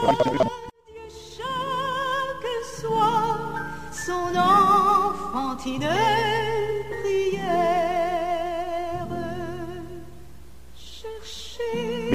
Chaque soir, son enfantine prière. Chercher.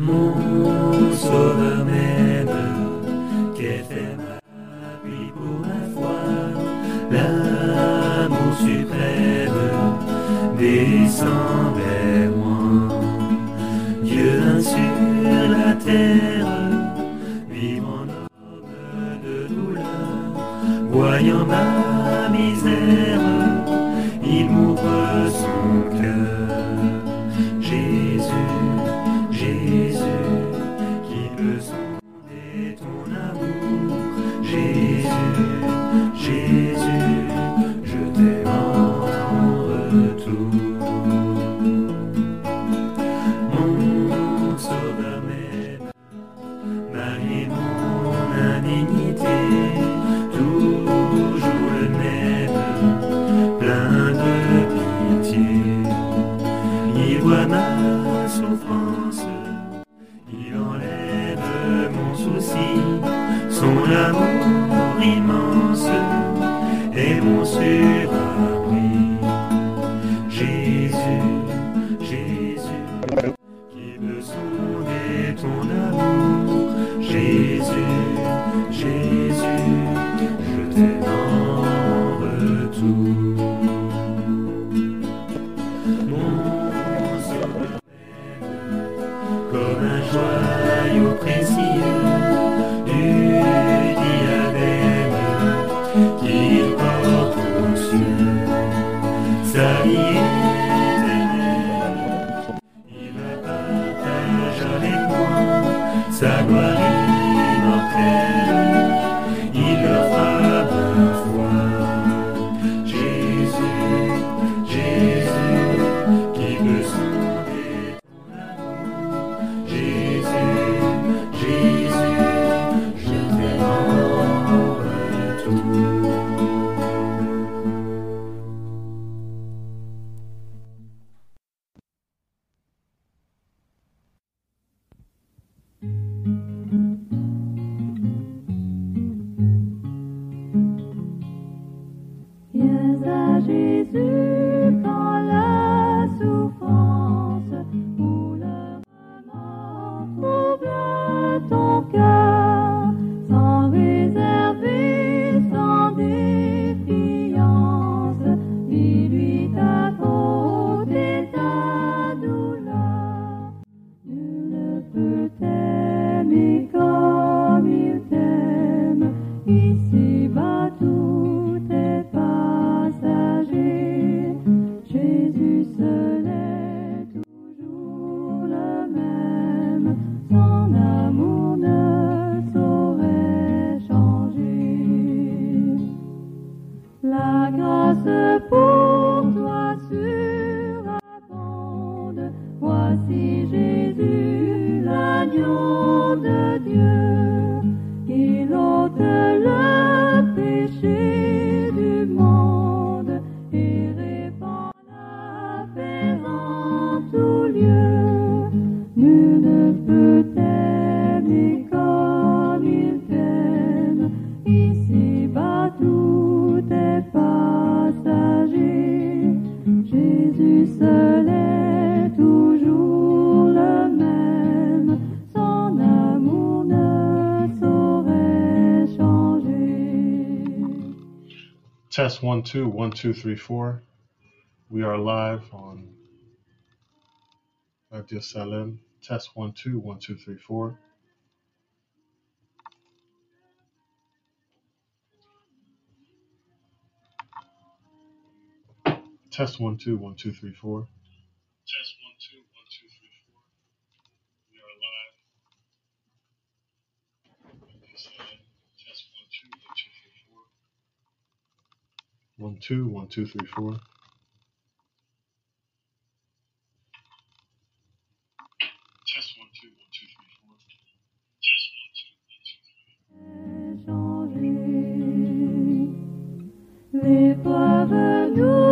Mon sauveur m'aime, qu'est fait ma vie pour la foi, l'amour suprême descend vers moi. Dieu vint sur la terre, vivant en homme de douleur, voyant ma misère, il m'ouvre son Test one, two, one, two, three, four. We are live on Radio Salem. Test one, two, one, two, three, four. Test one, two, one, two, three, four. one, two, one, two, three, four. Test one, two, one, two, three, four. Les pauvres nous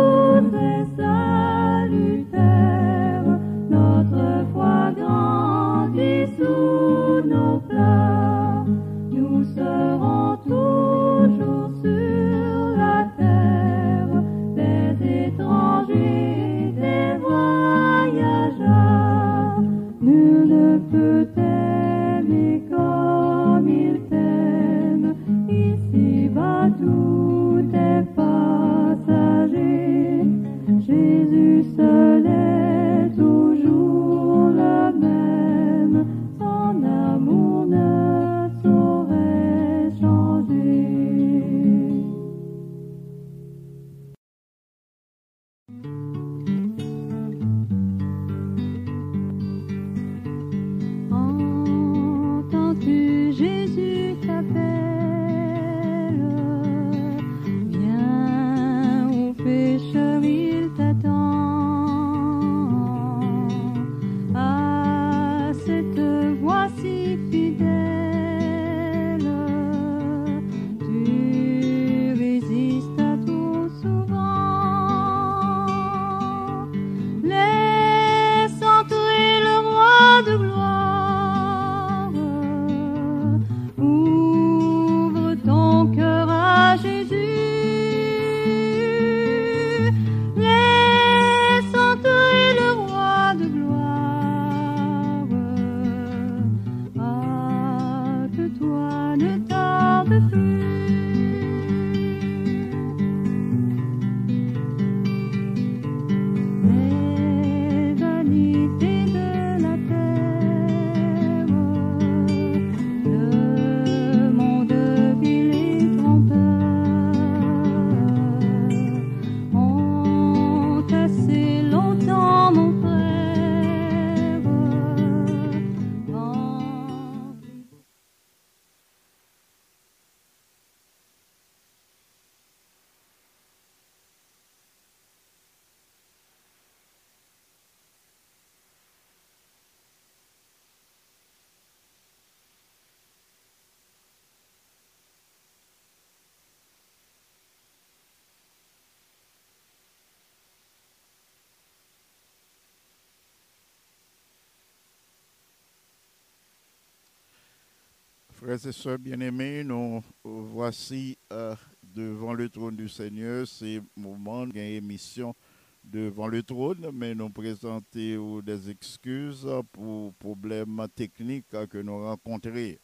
Frères et sœurs bien-aimés, nous voici euh, devant le trône du Seigneur. C'est moment d'une émission devant le trône, mais nous présenter des excuses pour problèmes techniques que nous rencontrons.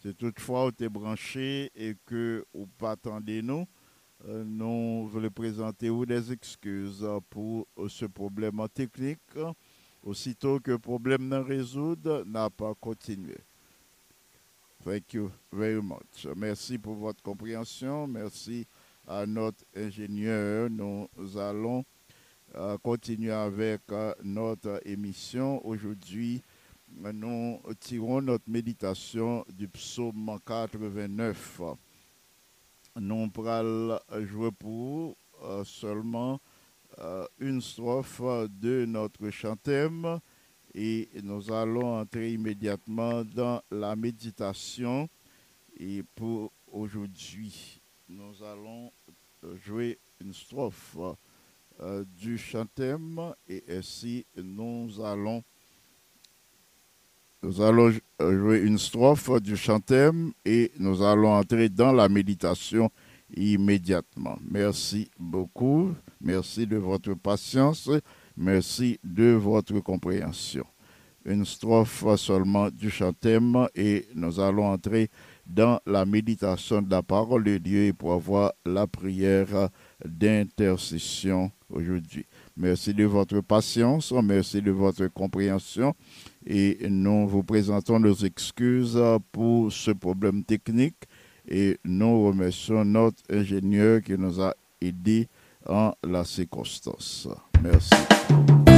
C'est toutefois où tu branché et que vous pas attendez nous, euh, nous voulons présenter des excuses pour ce problème technique. Aussitôt que le problème n'est résolu, n'a pas continué. Thank you very much. Merci pour votre compréhension. Merci à notre ingénieur. Nous allons euh, continuer avec euh, notre émission. Aujourd'hui, nous tirons notre méditation du psaume 89. Nous allons jouer pour euh, seulement une strophe de notre chantème et nous allons entrer immédiatement dans la méditation. Et pour aujourd'hui, nous allons jouer une strophe euh, du chantème et ainsi nous allons nous allons jouer une strophe du chantème et nous allons entrer dans la méditation immédiatement. Merci beaucoup. Merci de votre patience. Merci de votre compréhension. Une strophe seulement du chantème et nous allons entrer dans la méditation de la parole de Dieu pour avoir la prière d'intercession aujourd'hui. Merci de votre patience, merci de votre compréhension et nous vous présentons nos excuses pour ce problème technique et nous remercions notre ingénieur qui nous a aidés en la circonstance. Merci.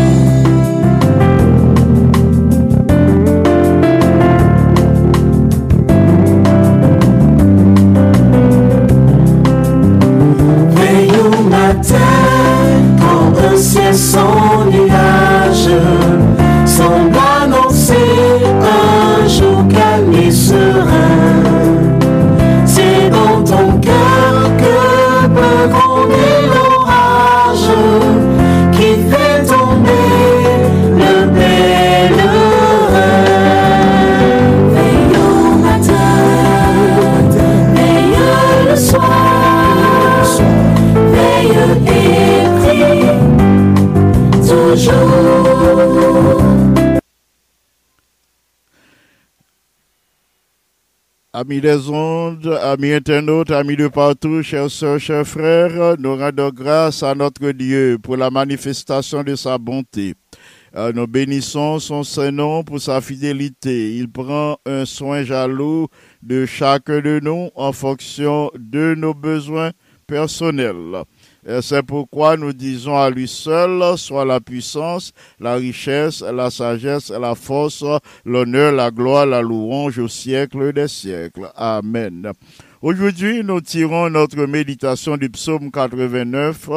Amis des ondes, amis internautes, amis de partout, chers sœurs, chers frères, nous rendons grâce à notre Dieu pour la manifestation de sa bonté. Euh, nous bénissons son Saint-Nom pour sa fidélité. Il prend un soin jaloux de chacun de nous en fonction de nos besoins personnels. C'est pourquoi nous disons à lui seul soit la puissance, la richesse, la sagesse, la force, l'honneur, la gloire, la louange au siècle des siècles. Amen. Aujourd'hui, nous tirons notre méditation du psaume 89.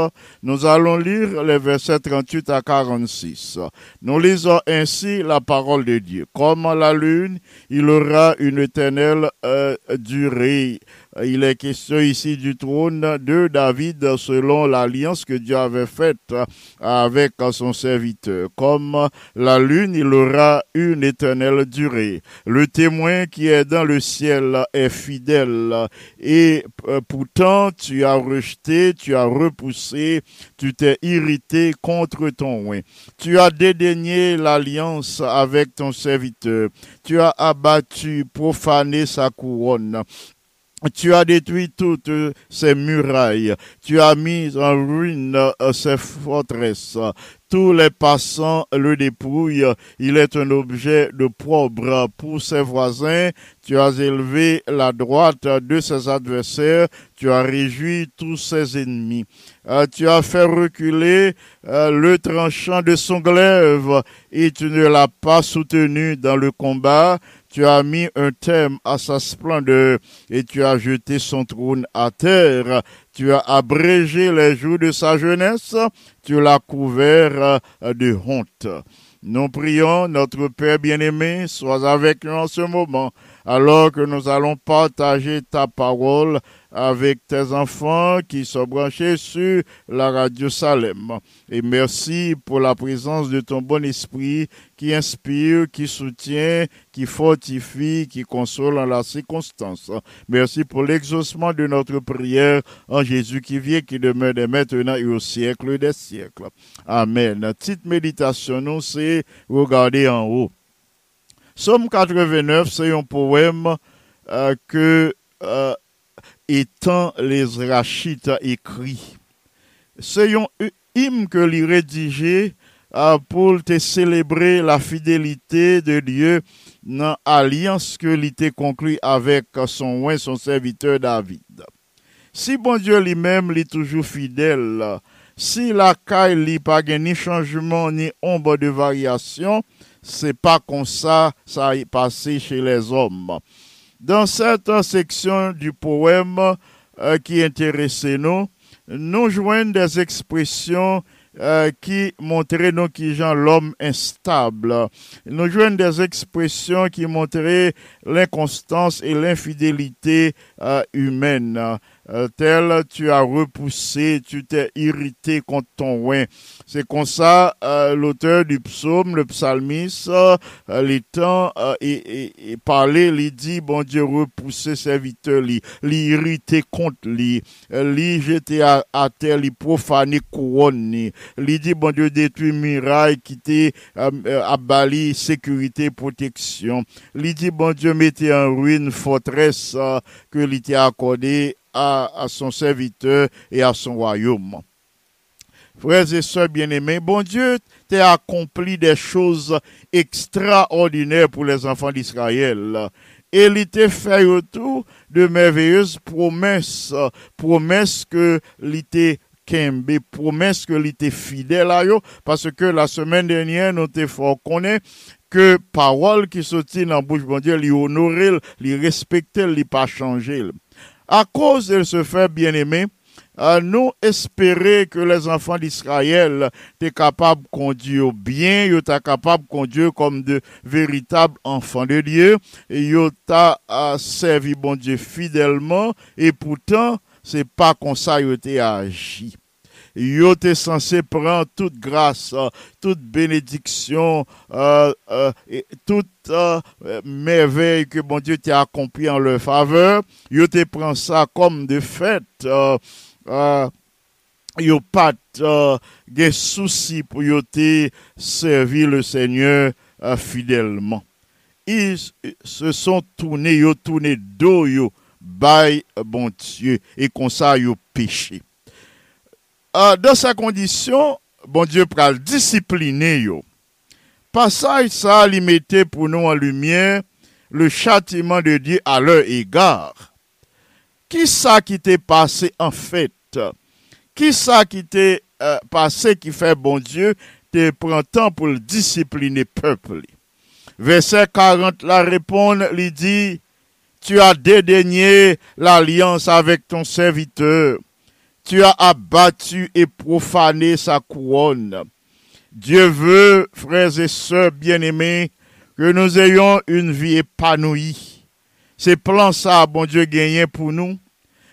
Nous allons lire les versets 38 à 46. Nous lisons ainsi la parole de Dieu. Comme la lune, il aura une éternelle euh, durée. Il est question ici du trône de David selon l'alliance que Dieu avait faite avec son serviteur. Comme la lune, il aura une éternelle durée. Le témoin qui est dans le ciel est fidèle et euh, pourtant tu as rejeté, tu as repoussé, tu t'es irrité contre ton oin. Tu as dédaigné l'alliance avec ton serviteur. Tu as abattu, profané sa couronne. Tu as détruit toutes ses murailles. Tu as mis en ruine euh, ses forteresses. Tous les passants le dépouillent. Il est un objet de pauvre pour ses voisins. Tu as élevé la droite de ses adversaires. Tu as réjoui tous ses ennemis. Euh, tu as fait reculer euh, le tranchant de son glaive et tu ne l'as pas soutenu dans le combat. Tu as mis un thème à sa splendeur et tu as jeté son trône à terre. Tu as abrégé les jours de sa jeunesse. Tu l'as couvert euh, de honte. Nous prions, notre Père bien-aimé, sois avec nous en ce moment, alors que nous allons partager ta parole avec tes enfants qui sont branchés sur la radio Salem. Et merci pour la présence de ton bon esprit qui inspire, qui soutient, qui fortifie, qui console en la circonstance. Merci pour l'exaucement de notre prière en Jésus qui vient, qui demeure dès maintenant et au siècle des siècles. Amen. Petite méditation, nous, c'est regarder en haut. Somme 89, c'est un poème euh, que euh, étant les Rachites écrit. C'est un hymne que l'y rédigé euh, pour te célébrer la fidélité de Dieu dans l'alliance que l'ité conclut avec son oin, son serviteur David. Si bon Dieu lui-même est toujours fidèle, si la caille li pas ni changement ni ombre de variation, c'est pas comme ça ça est passé chez les hommes. Dans cette section du poème euh, qui intéressait nous, nous joignons des expressions euh, qui montraient l'homme instable. Nous joignons des expressions qui montraient l'inconstance et l'infidélité euh, humaine. Euh, tel tu as repoussé, tu t'es irrité contre ton oin. C'est comme ça euh, l'auteur du psaume, le psalmiste, euh, l'étant euh, et, et, et il dit, bon Dieu, repousser serviteur, li, li irrité contre lui, li jeté à, à terre, li profané couronne, li dit, bon Dieu, détruit muraille qui t'est euh, euh, abali sécurité, protection. Li dit, bon Dieu, mettez en ruine forteresse que lui t'a accordé à, son serviteur et à son royaume. Frères et sœurs bien-aimés, bon Dieu t'a accompli des choses extraordinaires pour les enfants d'Israël. Et il t'a fait autour de merveilleuses promesses, promesses que l'ité Kembe, promesse que l'était fidèle à eux, parce que la semaine dernière, nous t'ai fort connaît que parole qui sortit dans la bouche de Dieu, lui honorer, lui respecter, lui pas changer. À cause de ce fait bien-aimé, euh, nous espérer que les enfants d'Israël étaient capables de conduire bien, ils étaient capables de conduire comme de véritables enfants de Dieu, et ils euh, servi bon Dieu fidèlement, et pourtant, c'est pas comme ça ils ont agi. Yo t'es censé prendre toute grâce, euh, toute bénédiction, euh, euh, et toute merveille que bon Dieu t'a accompli en leur faveur. Yo te prend ça comme de fait. Yo pas des soucis pour servir le Seigneur fidèlement. Ils se sont tournés, yo tourné dos yo, by bon Dieu, et comme ça yo péché. Euh, dans sa condition, bon Dieu pral discipliner yo. Passage ça li mettait pour nous en lumière le châtiment de Dieu à leur égard. Qui ça qui t'est passé en fait? Qui ça qui t'est euh, passé qui fait bon Dieu te prend temps pour le discipliner peuple? Verset 40 la répond, lui dit, tu as dédaigné l'alliance avec ton serviteur tu as abattu et profané sa couronne. Dieu veut, frères et sœurs bien-aimés, que nous ayons une vie épanouie. C'est plan ça, bon Dieu, gagné pour nous.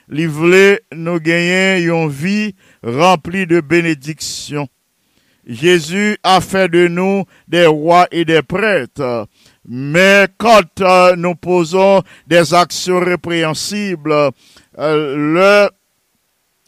Voulait nous gagner une vie remplie de bénédictions. Jésus a fait de nous des rois et des prêtres. Mais quand euh, nous posons des actions répréhensibles, euh, le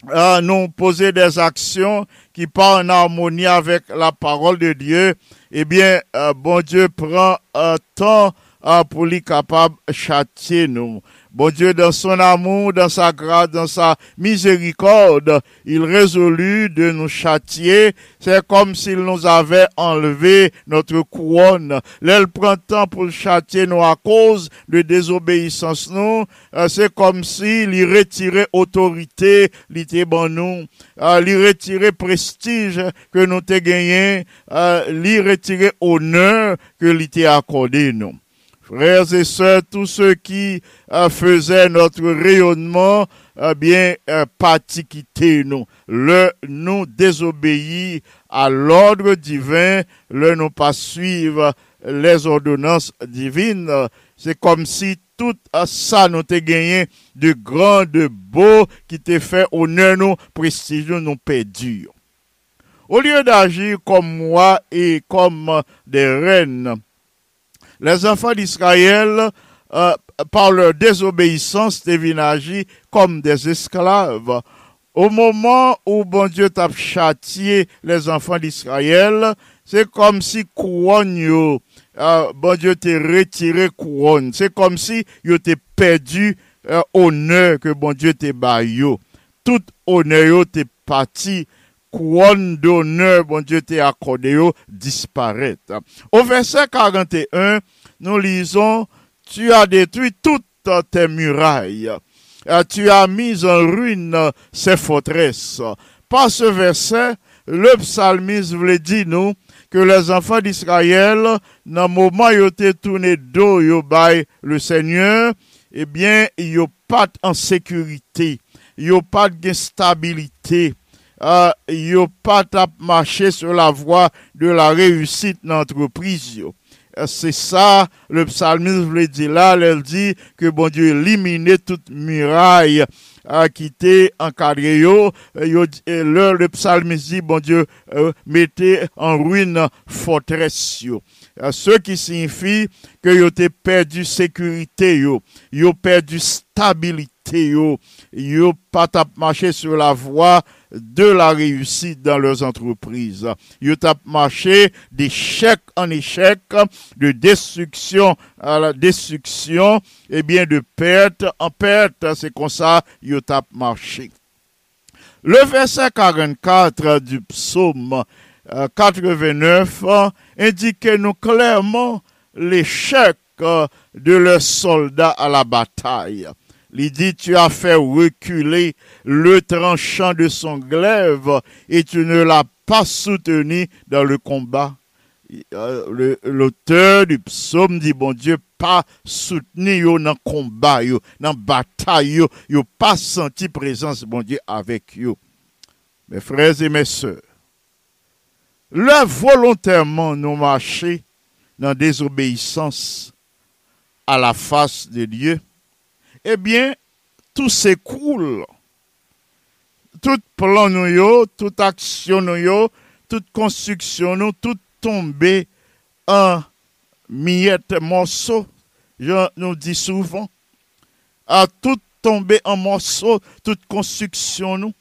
à nous poser des actions qui partent en harmonie avec la parole de Dieu, eh bien, euh, bon Dieu prend un temps euh, pour lui capable de châtier nous. Bon Dieu, dans son amour, dans sa grâce, dans sa miséricorde, il résolut de nous châtier. C'est comme s'il nous avait enlevé notre couronne. Là, il prend temps pour châtier nous à cause de désobéissance nous. Euh, c'est comme s'il y retirait autorité, l'était bon nous. Euh, retirer prestige que nous t'ai gagné, euh, lui retirer honneur que l'était accordé nous. Frères et sœurs, tous ceux qui euh, faisaient notre rayonnement, eh bien, euh, parti quitter nous. Le nous désobéir à l'ordre divin, le nous pas suivre les ordonnances divines. C'est comme si tout à ça nous te gagné de grand, de beau, qui te fait honneur nous, prestige nous, nous perdu. Au lieu d'agir comme moi et comme des reines, les enfants d'Israël, euh, par leur désobéissance, deviennent comme des esclaves. Au moment où bon Dieu t'a châtié les enfants d'Israël, c'est comme si couronne euh, bon Dieu t'a retiré couronne. C'est comme si yo t'es perdu euh, honneur que bon Dieu t'a baillot. Tout honneur t'es parti couronne d'honneur, bon Dieu t'a accordé yo, disparaît. Au verset 41, nous lisons, tu as détruit toutes tes murailles. Euh, tu as mis en ruine ces forteresses. Par ce verset, le psalmiste voulait dire nous que les enfants d'Israël, dans le moment où ils étaient tournés dos le Seigneur, eh bien, ils n'ont pas en sécurité, ils n'ont pas de stabilité, euh, n'ont pas à marcher sur la voie de la réussite l'entreprise. yo. Euh, C'est ça, le psalmiste voulait dire là, elle dit que bon Dieu éliminait toute muraille euh, qui était encadrée. Yo, Euh, yo là, le psalmiste dit, bon Dieu, mettez en ruine forteresse. Yo. Euh, ce qui signifie que yo t'ai perdu sécurité, yo, yo perdu stabilité, yo, yo pas tap marché sur la voie de la réussite dans leurs entreprises. Yo tap marché d'échec en échec, de destruction à la destruction, et bien de perte en perte. C'est comme ça yo tap marché. Le verset 44 du psaume euh, 89 euh, indique nous clairement l'échec euh, de leurs soldats à la bataille. Il dit, tu as fait reculer le tranchant de son glaive et tu ne l'as pas soutenu dans le combat. Euh, le- L'auteur du psaume dit, bon Dieu, pas soutenu dans le combat, dans la bataille, pas senti présence, bon Dieu, avec yo. Mes frères et mes sœurs, là, volontairement, nous marcher dans désobéissance à la face de Dieu, eh bien, tout s'écroule. Tout plan toute action toute construction tout tombé en miettes, morceaux. Je nous dis souvent, tout tomber en morceaux, toute construction.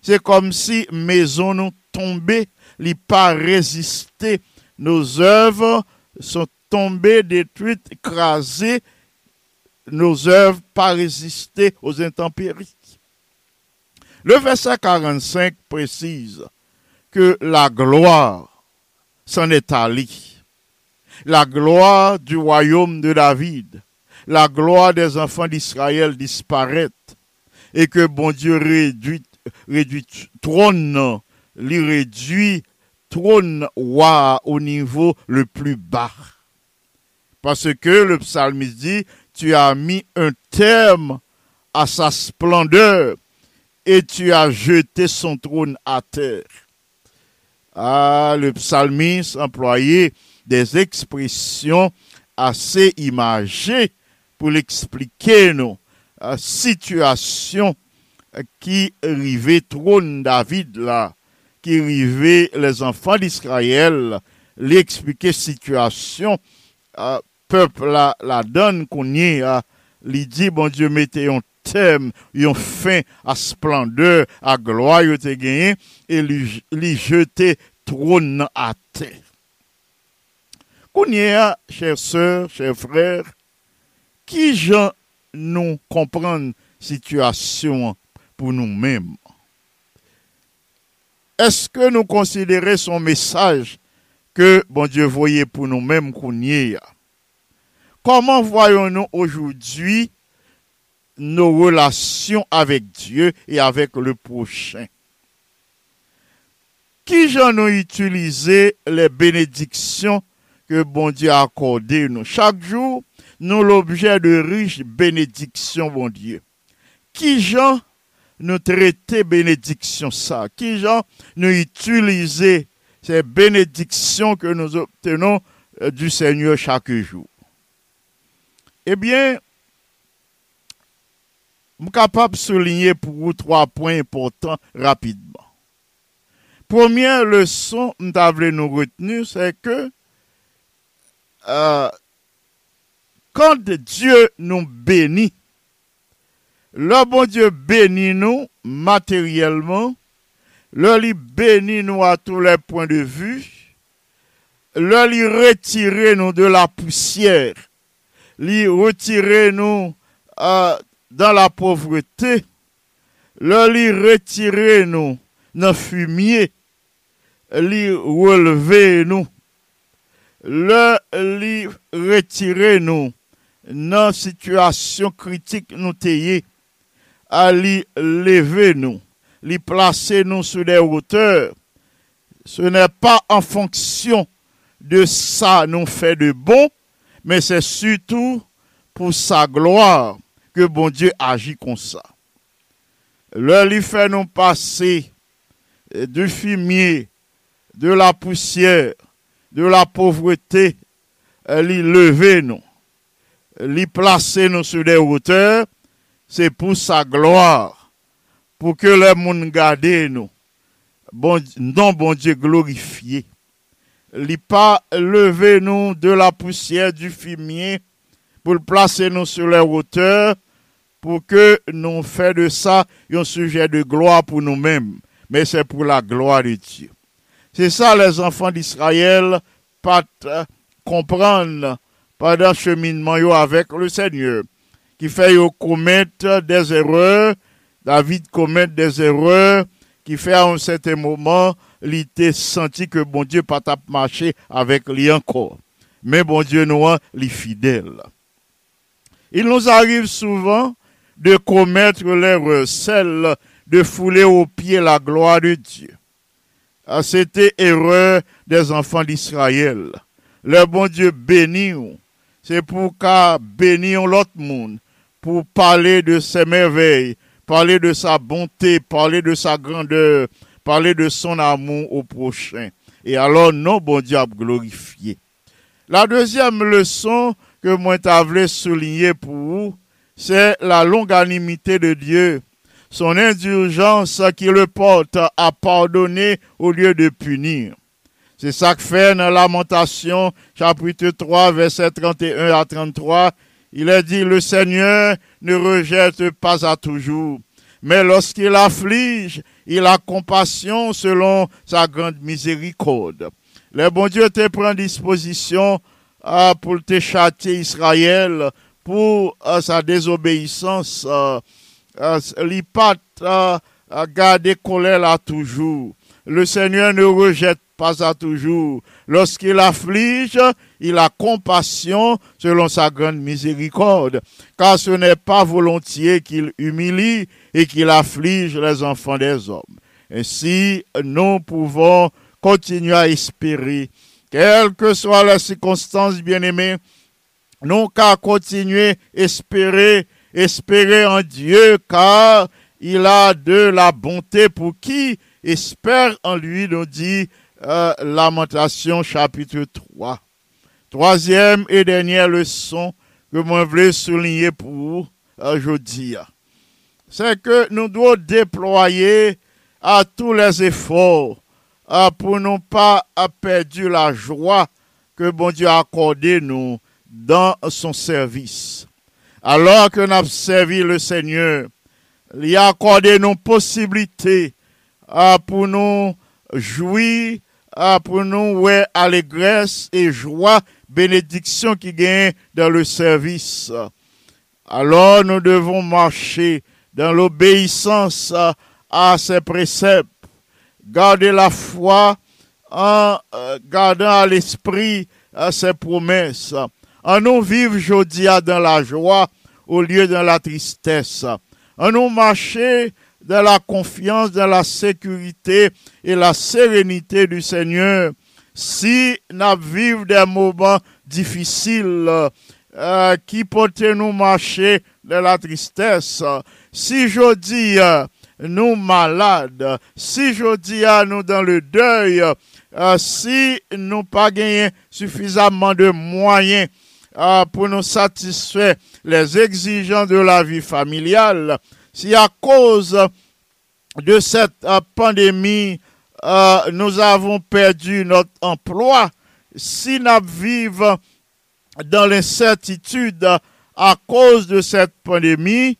C'est comme si maison nous tombait, li pas résister. Nos œuvres sont tombées, détruites, écrasées. Nos œuvres pas résister aux intempéries. Le verset 45 précise que la gloire s'en est allée. La gloire du royaume de David, la gloire des enfants d'Israël disparaît et que bon Dieu réduit, réduit trône, lui trône roi au niveau le plus bas. Parce que le psalmiste dit, tu as mis un terme à sa splendeur et tu as jeté son trône à terre. Ah, le psalmiste employait des expressions assez imagées pour l'expliquer nos euh, situation euh, qui rivait trône David qui rivait les enfants d'Israël, l'expliquer situation, euh, peuple la, donne qu'on y lui dit, bon Dieu, mettez un thème, un fin à splendeur, à gloire, te et lui, lui jeter trône à terre. Qu'on est, chers sœurs, chers frères, qui gens nous comprendre situation pour nous-mêmes? Est-ce que nous considérons son message que bon Dieu voyait pour nous-mêmes qu'on est? Comment voyons-nous aujourd'hui nos relations avec Dieu et avec le prochain? Qui j'en ont utilisé les bénédictions que bon Dieu a accordées nous? Chaque jour, nous l'objet de riches bénédictions, bon Dieu. Qui j'en nous traiter bénédictions ça? Qui j'en nous utiliser ces bénédictions que nous obtenons euh, du Seigneur chaque jour? Eh bien, suis capable de souligner pour vous trois points importants rapidement. Première leçon, avons nous retenir, c'est que euh, quand Dieu nous bénit, le bon Dieu bénit nous matériellement, le lui bénit nous à tous les points de vue, le lui retire nous de la poussière, li retire nou uh, dan la povreté, le li retire nou nan fumye, li releve nou, le li retire nou nan situasyon kritik nou teye, a li leve nou, li plase nou sou de hauteur, se nè pa an fonksyon de sa nou fè de bon, mais c'est surtout pour sa gloire que bon Dieu agit comme ça. Le lui fait nous passer du fumier, de la poussière, de la pauvreté, lui lever nous, lui placer nous sur des hauteurs, c'est pour sa gloire, pour que le monde garde nous. Bon, non, bon Dieu glorifié. Li pas lever nous de la poussière du fumier pour le placer nous sur les hauteurs, pour que nous fassions de ça un sujet de gloire pour nous-mêmes, mais c'est pour la gloire de Dieu. C'est ça les enfants d'Israël pas comprendre pendant cheminement yo avec le Seigneur qui fait commettre des erreurs, David commettre des erreurs qui fait à un certain moment il était senti que bon Dieu pas tap marcher avec lui encore. Mais bon Dieu nous est fidèle. Il nous arrive souvent de commettre l'erreur, celle de fouler aux pieds la gloire de Dieu. Ah, C'était erreur des enfants d'Israël. Le bon Dieu bénit, c'est pour qu'à bénir l'autre monde, pour parler de ses merveilles, parler de sa bonté, parler de sa grandeur, parler de son amour au prochain. Et alors, non, bon Dieu glorifié. La deuxième leçon que moi t'avais souligner pour vous, c'est la longanimité de Dieu, son indulgence qui le porte à pardonner au lieu de punir. C'est ça que fait dans Lamentation, chapitre 3, verset 31 à 33. Il est dit, le Seigneur ne rejette pas à toujours, mais lorsqu'il afflige, il a compassion selon sa grande miséricorde. Le bon Dieu te prend disposition euh, pour te châtier Israël pour euh, sa désobéissance. Euh, euh, li pas euh, garder colère là toujours. Le Seigneur ne rejette pas à toujours. Lorsqu'il afflige, il a compassion selon sa grande miséricorde. Car ce n'est pas volontiers qu'il humilie et qu'il afflige les enfants des hommes. Ainsi, nous pouvons continuer à espérer, quelles que soient les circonstances, bien-aimés, nous qu'à continuer à espérer, espérer en Dieu, car il a de la bonté pour qui espère en lui, nous dit euh, Lamentation chapitre 3. Troisième et dernière leçon que moi voulais souligner pour aujourd'hui, c'est que nous devons déployer à tous les efforts pour ne pas perdre la joie que bon Dieu a accordé nous dans son service. Alors que nous avons servi le Seigneur, il a accordé nos possibilités pour nous jouir, pour nous ouais, allégresse et joie, bénédiction qui gagne dans le service. Alors nous devons marcher dans l'obéissance à ses préceptes, garder la foi en euh, gardant à l'esprit euh, ses promesses, en nous vivre aujourd'hui dans la joie au lieu de la tristesse, en nous marcher dans la confiance, dans la sécurité et la sérénité du Seigneur. Si nous vivons des moments difficiles euh, qui peuvent nous marcher dans la tristesse, si je dis euh, nous malades, si je dis nous dans le deuil, euh, si nous pas gagné suffisamment de moyens euh, pour nous satisfaire les exigences de la vie familiale, si à cause de cette pandémie, nous avons perdu notre emploi, si nous vivons dans l'incertitude à cause de cette pandémie,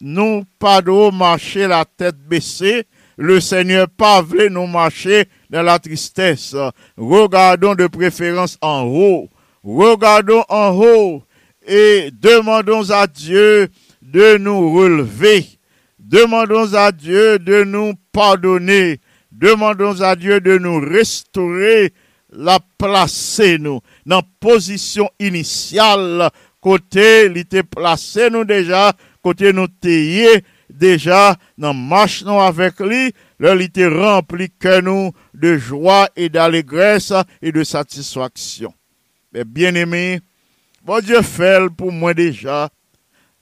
nous pas de marcher la tête baissée. Le Seigneur pas voulu nous marcher dans la tristesse. Regardons de préférence en haut. Regardons en haut et demandons à Dieu de nous relever. Demandons à Dieu de nous pardonner. Demandons à Dieu de nous restaurer, la placer nous dans position initiale côté il était placé nous déjà kote nou teye deja nan mach nou avek li, lor li te rempli ke nou de jwa e d'alegresse e de satisfaksyon. Be bien eme, bon Diyo fel pou mwen deja,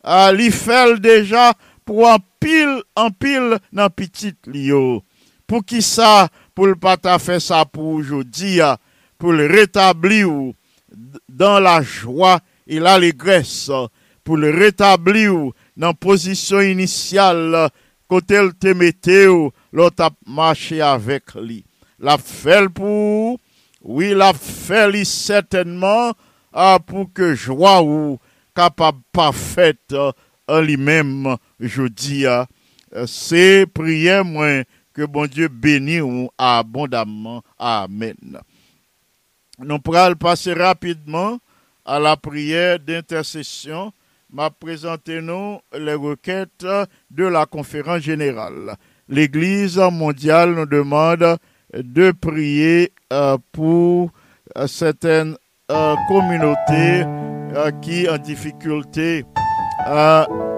a li fel deja pou an pil, an pil nan pitit li yo. Pou ki sa, pou l pata fe sa pou jodi ya, pou l retabli ou dan la jwa e l'alegresse, pou l retabli ou dans position initiale côté le te mettait l'autre a marché avec lui. La fait pour oui la fait lui certainement ah, pour que joie ou capable parfaite en lui-même je dis ah, c'est prière moi que bon Dieu bénisse ou abondamment. Amen. Nous pourrons passer rapidement à la prière d'intercession. M'a présenté nous les requêtes de la conférence générale. L'Église mondiale nous demande de prier euh, pour euh, certaines euh, communautés qui en difficulté.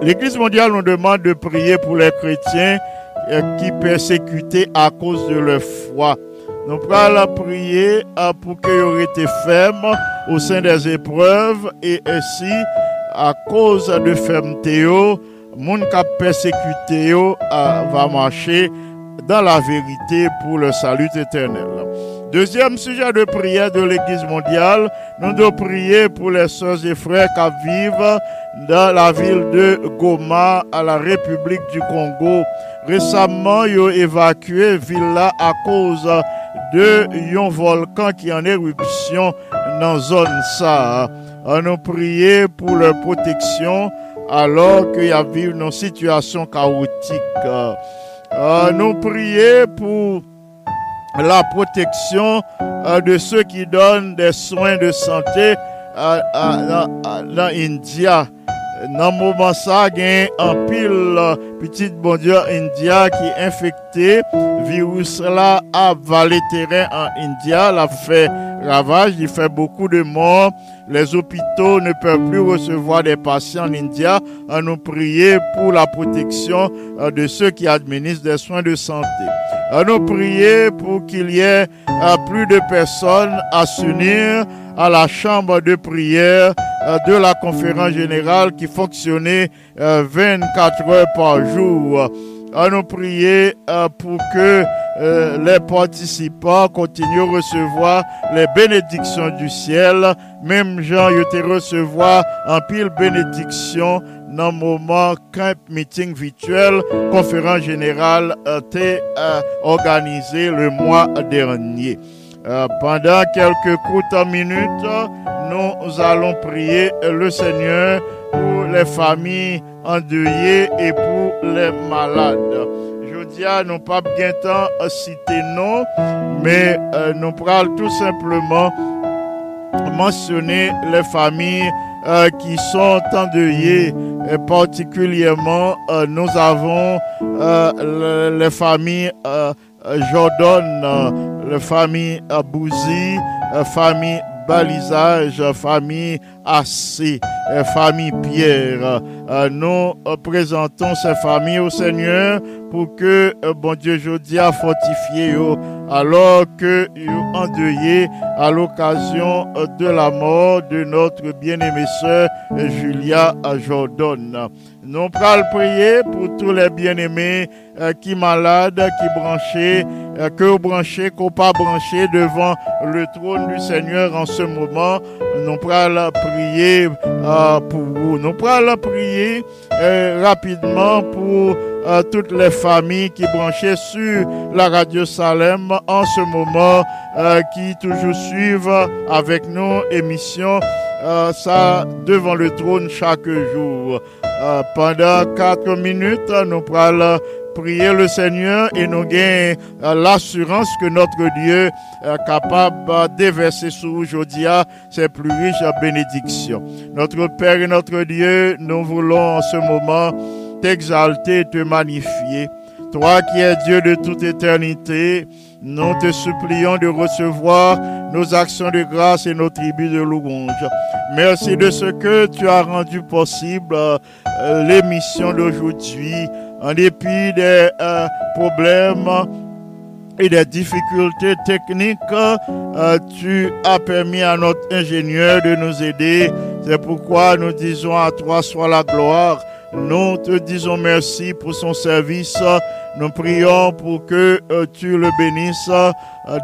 L'Église mondiale nous demande de prier pour les chrétiens qui persécutés à cause de leur foi. Nous allons prier pour qu'ils aient été fermes au sein des épreuves et ainsi, à cause de fermeté, monde qui persécuté va marcher dans la vérité pour le salut éternel. Deuxième sujet de prière de l'Église mondiale, nous devons prier pour les sœurs et frères qui vivent dans la ville de Goma, à la République du Congo. Récemment, ils ont évacué ville là à cause de un volcan qui en éruption dans zone ça. On nous prier pour leur protection alors qu'il y a vivre une situation chaotique. Euh, nous prier pour la protection euh, de ceux qui donnent des soins de santé dans dans India. Dans le moment ça, il y a un pile euh, petit bon Dieu India est infecté. Virus là a valé terrain en India, l'a fait ravage, il fait beaucoup de morts. Les hôpitaux ne peuvent plus recevoir des patients en India. À nous prier pour la protection euh, de ceux qui administrent des soins de santé. À nous prier pour qu'il y ait euh, plus de personnes à s'unir à la chambre de prière de la conférence générale qui fonctionnait euh, 24 heures par jour. Nous prier euh, pour que euh, les participants continuent à recevoir les bénédictions du ciel. Même Jean, ils te recevoir en pile bénédiction dans le moment camp meeting virtuel, conférence générale euh, organisée le mois dernier. Euh, pendant quelques courtes minutes, nous allons prier le Seigneur pour les familles endeuillées et pour les malades. Je dis à nous pas bien temps citer non, mais euh, nous parlons tout simplement mentionner les familles euh, qui sont endeuillées. Et particulièrement, nous avons le- les familles euh, Jordan, euh, la famille Bouzy, euh, famille Balisage, famille Assé, famille Pierre. Nous présentons ces familles au Seigneur pour que, bon Dieu, jodi a fortifié alors que yo endeuillé à l'occasion de la mort de notre bien-aimée sœur Julia Jordan. Nous pral prier pour tous les bien-aimés euh, qui malades, qui branchés, euh, que vous branchez, qu'on pas branchés devant le trône du Seigneur en ce moment. Nous pral prier euh, pour vous. Nous pral prier euh, rapidement pour euh, toutes les familles qui branchaient sur la radio Salem en ce moment, euh, qui toujours suivent avec nous émission ça devant le trône chaque jour. Euh, pendant quatre minutes, nous pourrons prier le Seigneur et nous gagnons euh, l'assurance que notre Dieu est capable de déverser sur aujourd'hui ses plus riches bénédictions. Notre Père et notre Dieu, nous voulons en ce moment t'exalter et te magnifier. Toi qui es Dieu de toute éternité, nous te supplions de recevoir nos actions de grâce et nos tribus de louange. Merci de ce que tu as rendu possible euh, l'émission d'aujourd'hui, en dépit des euh, problèmes et des difficultés techniques, euh, tu as permis à notre ingénieur de nous aider. C'est pourquoi nous disons à toi soit la gloire. Nous te disons merci pour son service. Nous prions pour que euh, tu le bénisses euh,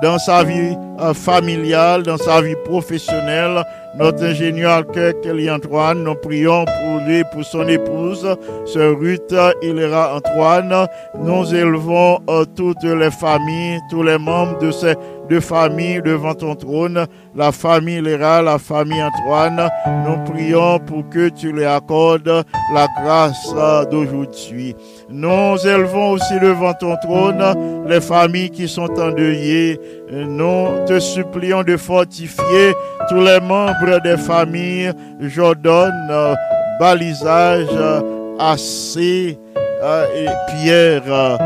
dans sa vie euh, familiale, dans sa vie professionnelle. Notre ingénieur Kelly Antoine, nous prions pour lui, pour son épouse, ce Ruth Hilera Antoine. Nous élevons euh, toutes les familles, tous les membres de ces deux familles devant ton trône, la famille Léra, la famille Antoine. Nous prions pour que tu les accordes la grâce euh, d'aujourd'hui. Nous élevons aussi devant ton trône les familles qui sont endeuillées. Nous te supplions de fortifier tous les membres des familles Jordan, euh, Balisage, euh, Assé euh, et Pierre,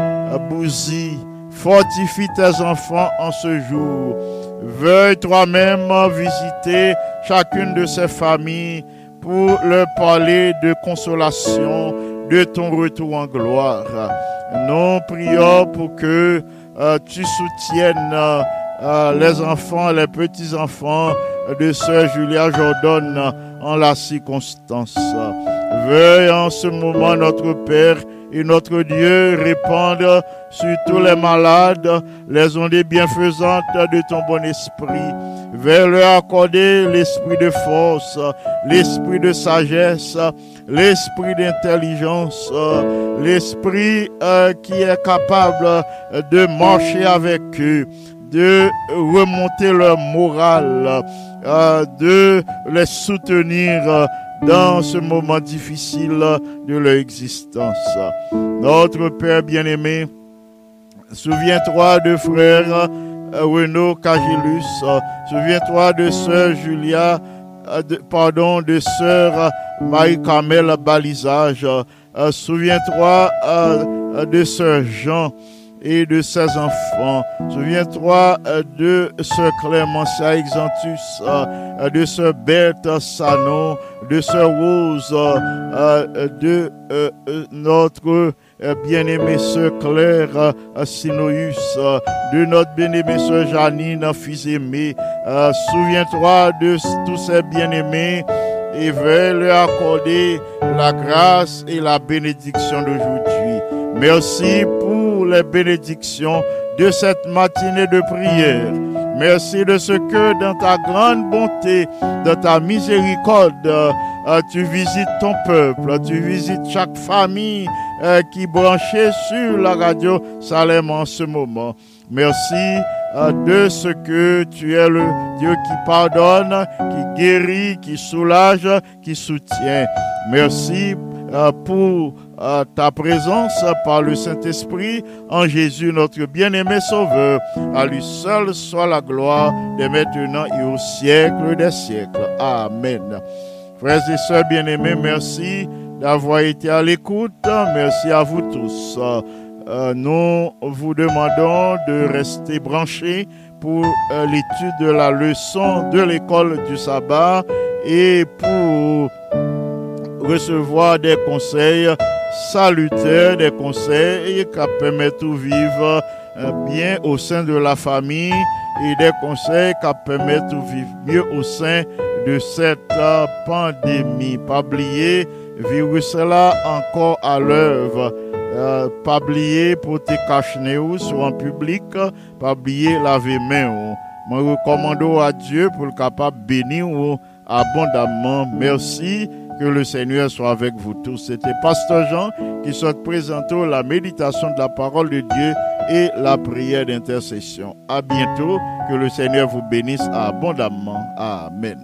Bouzy. Fortifie tes enfants en ce jour. Veuille toi-même visiter chacune de ces familles pour leur parler de consolation, de ton retour en gloire. Nous prions pour que euh, tu soutiennes euh, euh, les enfants, les petits-enfants de sœur Julia Jordan en la circonstance. Veuille en ce moment, notre Père et notre Dieu, répandre sur tous les malades les ondes bienfaisantes de ton bon esprit. Veuille leur accorder l'esprit de force, l'esprit de sagesse, l'esprit d'intelligence, l'esprit euh, qui est capable de marcher avec eux, de remonter leur morale, euh, de les soutenir dans ce moment difficile de leur existence. Notre Père bien-aimé, souviens-toi de frère euh, Renaud Cagilus, souviens-toi de sœur Julia, euh, pardon, de sœur Marie-Carmel Balisage, euh, souviens-toi de sœur Jean et de ses enfants. Souviens-toi euh, de sœur Clémencia Exantus, euh, de sœur Berthe Sanon, de sœur Rose, de notre bien-aimée sœur Claire Sinoïus, de notre bien-aimée sœur Janine fils aimé. Euh, Souviens-toi de tous ces bien-aimés et veuille leur accorder la grâce et la bénédiction d'aujourd'hui. Merci pour les bénédictions de cette matinée de prière. Merci de ce que dans ta grande bonté, dans ta miséricorde, euh, tu visites ton peuple, tu visites chaque famille euh, qui branchée sur la radio Salem en ce moment. Merci euh, de ce que tu es le Dieu qui pardonne, qui guérit, qui soulage, qui soutient. Merci pour ta présence par le Saint-Esprit en Jésus, notre bien-aimé Sauveur. À lui seul soit la gloire dès maintenant et au siècle des siècles. Amen. Frères et sœurs bien-aimés, merci d'avoir été à l'écoute. Merci à vous tous. Euh, nous vous demandons de rester branchés pour euh, l'étude de la leçon de l'école du sabbat et pour recevoir des conseils salutaires, des conseils qui permettent de vivre euh, bien au sein de la famille et des conseils qui permettent de vivre mieux au sein de cette euh, pandémie. Pas oublier, virus là encore à l'œuvre. Euh, pas oublier pour te cacher sur un public, pas oublier laver main. Moi recommande à Dieu pour le capable bénir abondamment. Merci. Que le Seigneur soit avec vous tous. C'était Pasteur Jean qui souhaite présenter la méditation de la parole de Dieu et la prière d'intercession. À bientôt. Que le Seigneur vous bénisse abondamment. Amen.